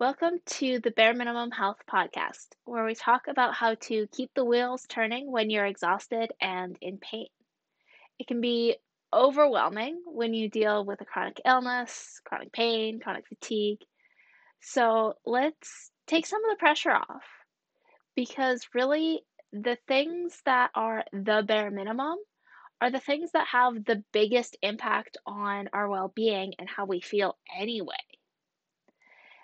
Welcome to the Bare Minimum Health Podcast, where we talk about how to keep the wheels turning when you're exhausted and in pain. It can be overwhelming when you deal with a chronic illness, chronic pain, chronic fatigue. So let's take some of the pressure off because really the things that are the bare minimum are the things that have the biggest impact on our well being and how we feel anyway.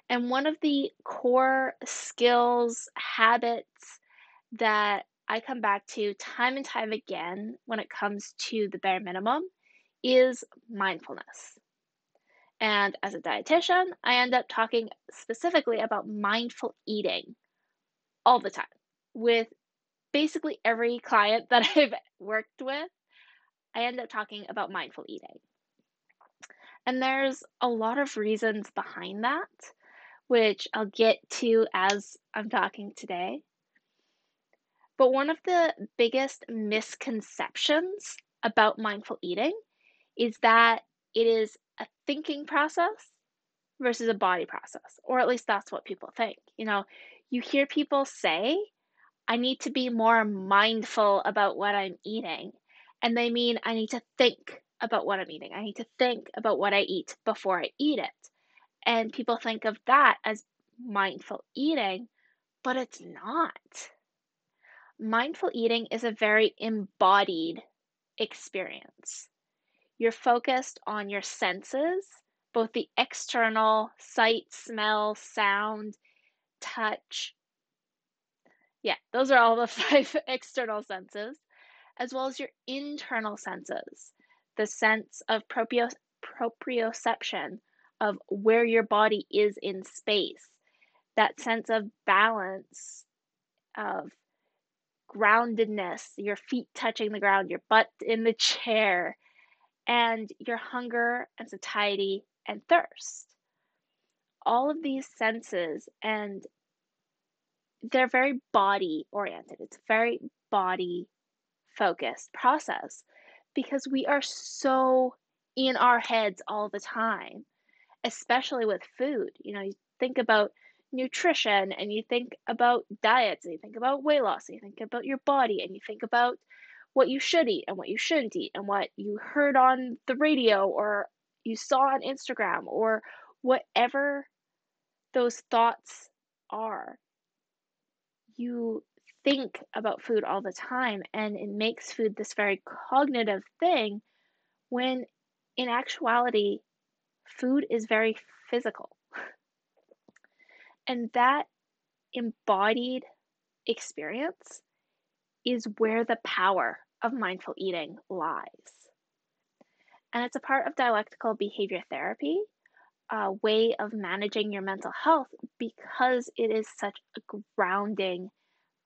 And one of the core skills, habits that I come back to time and time again when it comes to the bare minimum is mindfulness. And as a dietitian, I end up talking specifically about mindful eating all the time with basically every client that I've worked with. I end up talking about mindful eating. And there's a lot of reasons behind that which I'll get to as I'm talking today. But one of the biggest misconceptions about mindful eating is that it is a thinking process versus a body process, or at least that's what people think. You know, you hear people say, I need to be more mindful about what I'm eating. And they mean I need to think about what I'm eating. I need to think about what I eat before I eat it. And people think of that as mindful eating, but it's not. Mindful eating is a very embodied experience. You're focused on your senses, both the external sight, smell, sound, touch. Yeah, those are all the five external senses, as well as your internal senses the sense of proprio- proprioception, of where your body is in space, that sense of balance, of groundedness, your feet touching the ground, your butt in the chair, and your hunger and satiety and thirst. All of these senses, and they're very body oriented. It's a very body focused process because we are so in our heads all the time especially with food. You know, you think about nutrition and you think about diets and you think about weight loss and you think about your body and you think about what you should eat and what you shouldn't eat and what you heard on the radio or you saw on Instagram or whatever those thoughts are. You think about food all the time and it makes food this very cognitive thing when in actuality food is very physical. And that embodied experience is where the power of mindful eating lies. And it's a part of dialectical behavior therapy, a way of managing your mental health because it is such a grounding,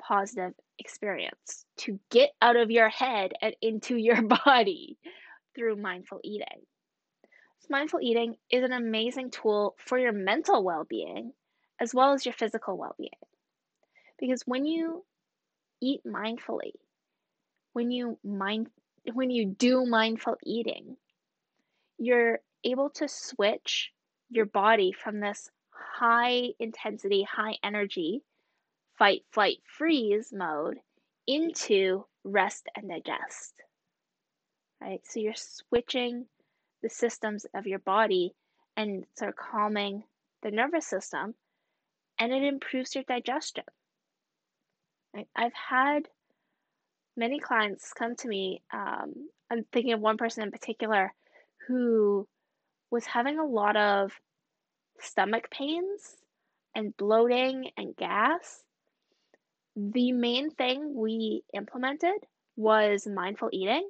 positive experience to get out of your head and into your body through mindful eating mindful eating is an amazing tool for your mental well being as well as your physical well being. Because when you eat mindfully, when you mind when you do mindful eating, you're able to switch your body from this high intensity, high energy, fight, flight, freeze mode into rest and digest. Right? So you're switching the systems of your body and sort of calming the nervous system, and it improves your digestion. I've had many clients come to me. Um, I'm thinking of one person in particular who was having a lot of stomach pains and bloating and gas. The main thing we implemented was mindful eating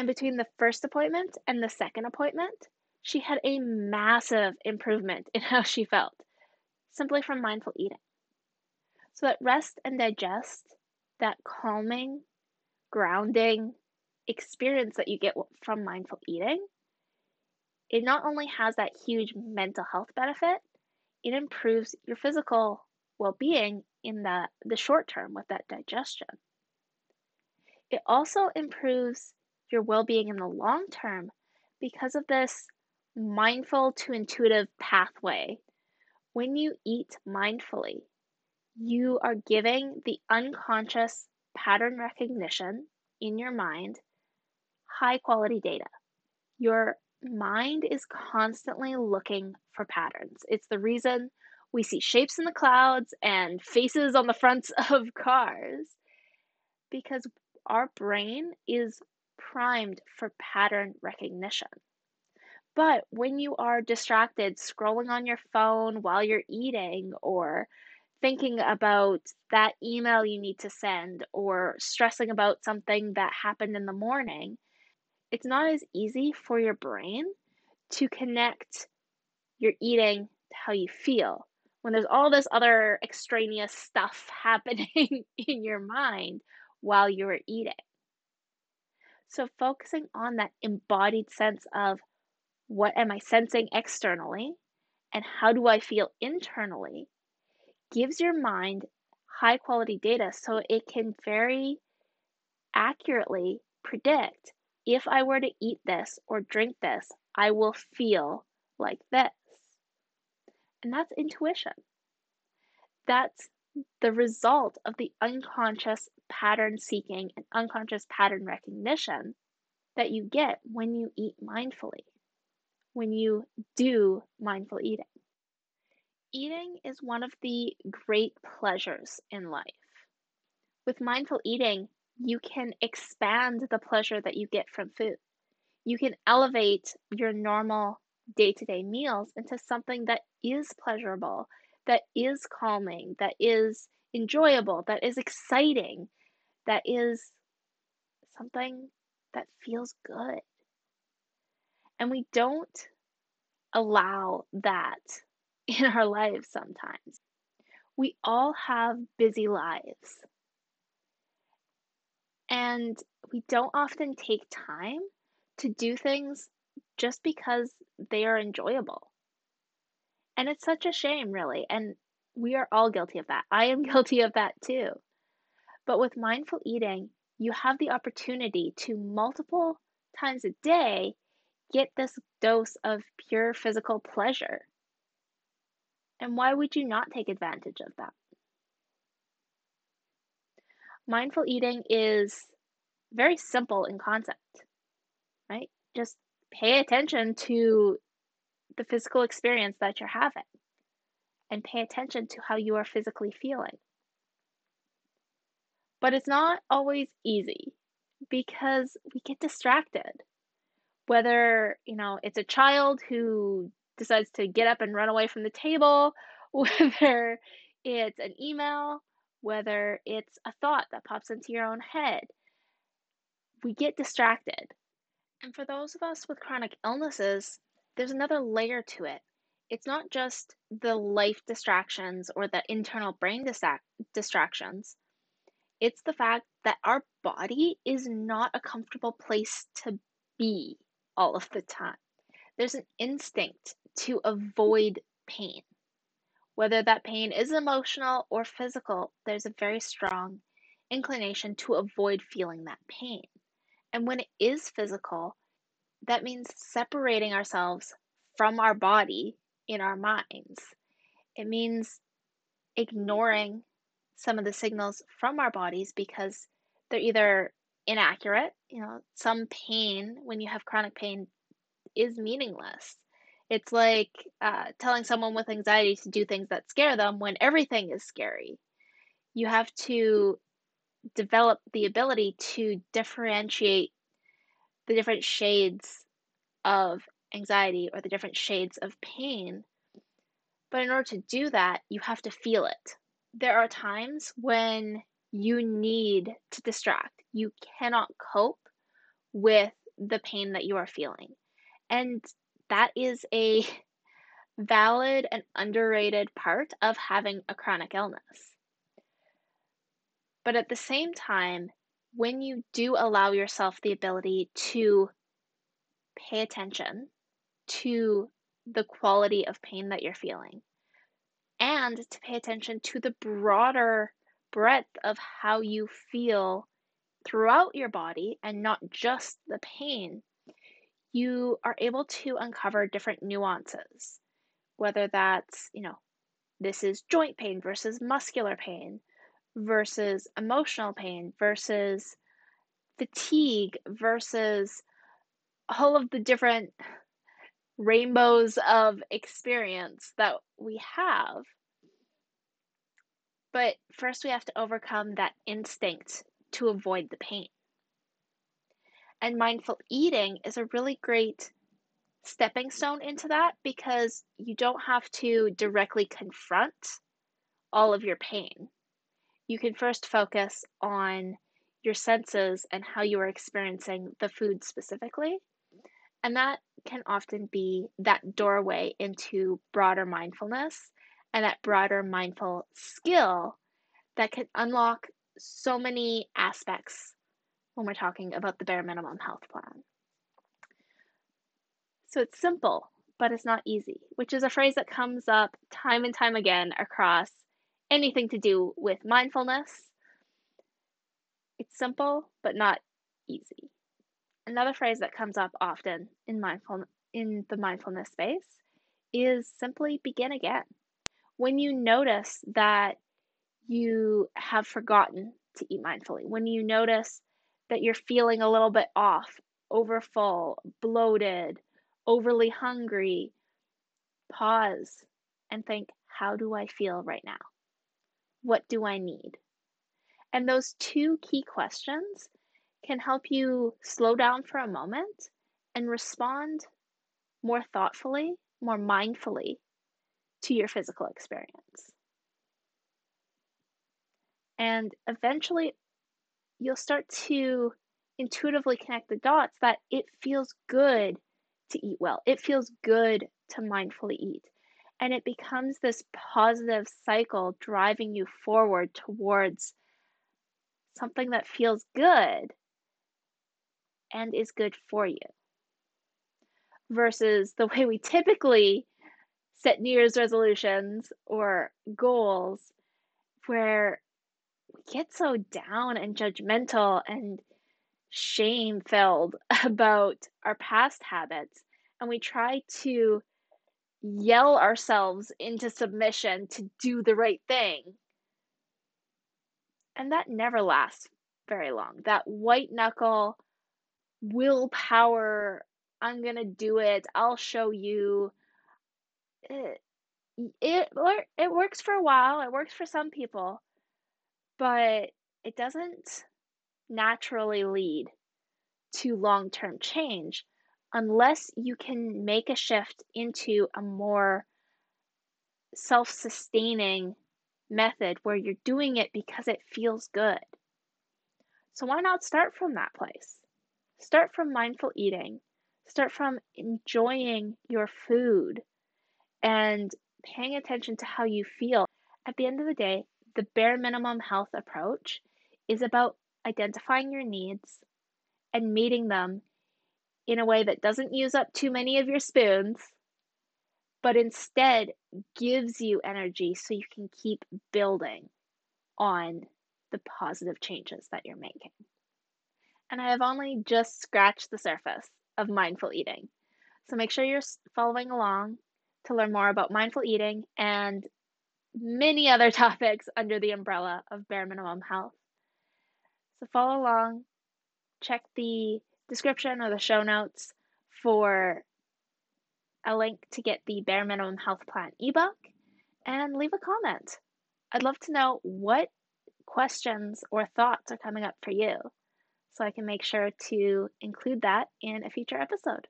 and between the first appointment and the second appointment, she had a massive improvement in how she felt simply from mindful eating. So, that rest and digest, that calming, grounding experience that you get from mindful eating, it not only has that huge mental health benefit, it improves your physical well being in the, the short term with that digestion. It also improves your well being in the long term because of this mindful to intuitive pathway When you eat mindfully, you are giving the unconscious pattern recognition in your mind high quality data. Your mind is constantly looking for patterns. It's the reason we see shapes in the clouds and faces on the fronts of cars because our brain is primed for pattern recognition. But when you are distracted scrolling on your phone while you're eating or thinking about that email you need to send or stressing about something that happened in the morning, it's not as easy for your brain to connect your eating to how you feel when there's all this other extraneous stuff happening in your mind while you're eating. So, focusing on that embodied sense of what am I sensing externally and how do I feel internally gives your mind high quality data so it can very accurately predict if I were to eat this or drink this, I will feel like this. And that's intuition. That's the result of the unconscious pattern seeking and unconscious pattern recognition that you get when you eat mindfully, when you do mindful eating. Eating is one of the great pleasures in life. With mindful eating, you can expand the pleasure that you get from food. You can elevate your normal day to day meals into something that is pleasurable, that is calming, that is enjoyable, that is exciting, that is something that feels good. And we don't allow that in our lives sometimes. We all have busy lives. And we don't often take time to do things just because they are enjoyable. And it's such a shame, really. And we are all guilty of that. I am guilty of that too. But with mindful eating, you have the opportunity to multiple times a day get this dose of pure physical pleasure. And why would you not take advantage of that? Mindful eating is very simple in concept, right? Just pay attention to the physical experience that you're having and pay attention to how you are physically feeling. But it's not always easy because we get distracted. Whether, you know, it's a child who decides to get up and run away from the table, whether it's an email whether it's a thought that pops into your own head. We get distracted. And for those of us with chronic illnesses, there's another layer to it. It's not just the life distractions or the internal brain distractions. It's the fact that our body is not a comfortable place to be all of the time. There's an instinct to avoid pain. Whether that pain is emotional or physical, there's a very strong inclination to avoid feeling that pain. And when it is physical, that means separating ourselves from our body in our minds. It means ignoring some of the signals from our bodies because they're either inaccurate, you know, some pain when you have chronic pain is meaningless. It's like uh, telling someone with anxiety to do things that scare them when everything is scary. You have to develop the ability to differentiate the different shades of anxiety or the different shades of pain. But in order to do that, you have to feel it. There are times when you need to distract. You cannot cope with the pain that you are feeling. And that is a valid and underrated part of having a chronic illness. But at the same time, when you do allow yourself the ability to pay attention to the quality of pain that you're feeling and to pay attention to the broader breadth of how you feel throughout your body and not just the pain, you are able to uncover different nuances, whether that's, you know, this is joint pain versus muscular pain versus emotional pain versus fatigue versus all of the different rainbows of experience that we have. But first, we have to overcome that instinct to avoid the pain. And mindful eating is a really great stepping stone into that because you don't have to directly confront all of your pain. You can first focus on your senses and how you are experiencing the food specifically. And that can often be that doorway into broader mindfulness and that broader mindful skill that can unlock so many aspects when we're talking about the bare minimum health plan. So it's simple, but it's not easy, which is a phrase that comes up time and time again across anything to do with mindfulness. It's simple, but not easy. Another phrase that comes up often in mindful in the mindfulness space is simply begin again. When you notice that you have forgotten to eat mindfully, when you notice that you're feeling a little bit off, overfull, bloated, overly hungry, pause and think, how do I feel right now? What do I need? And those two key questions can help you slow down for a moment and respond more thoughtfully, more mindfully to your physical experience. And eventually, you'll start to intuitively connect the dots that it feels good to eat well. It feels good to mindfully eat. And it becomes this positive cycle driving you forward towards something that feels good and is good for you. Versus the way we typically set New Year's resolutions or goals where we get so down and judgmental and shame filled about our past habits and we try to yell ourselves into submission to do the right thing. And that never lasts very long. That white knuckle willpower, I'm going to do it, I'll show you. It, it it works for a while. It works for some people, but it doesn't naturally lead to long term change unless you can make a shift into a more self sustaining method where you're doing it because it feels good. So, why not start from that place? Start from mindful eating, start from enjoying your food and paying attention to how you feel. At the end of the day, the bare minimum health approach is about identifying your needs and meeting them in a way that doesn't use up too many of your spoons, but instead gives you energy so you can keep building on the positive changes that you're making. And I have only just scratched the surface of mindful eating. So make sure you're following along to learn more about mindful eating and many other topics under the umbrella of bare minimum health. So follow along, check the description or the show notes for a link to get the bare minimum health plan ebook and leave a comment. I'd love to know what questions or thoughts are coming up for you so I can make sure to include that in a future episode.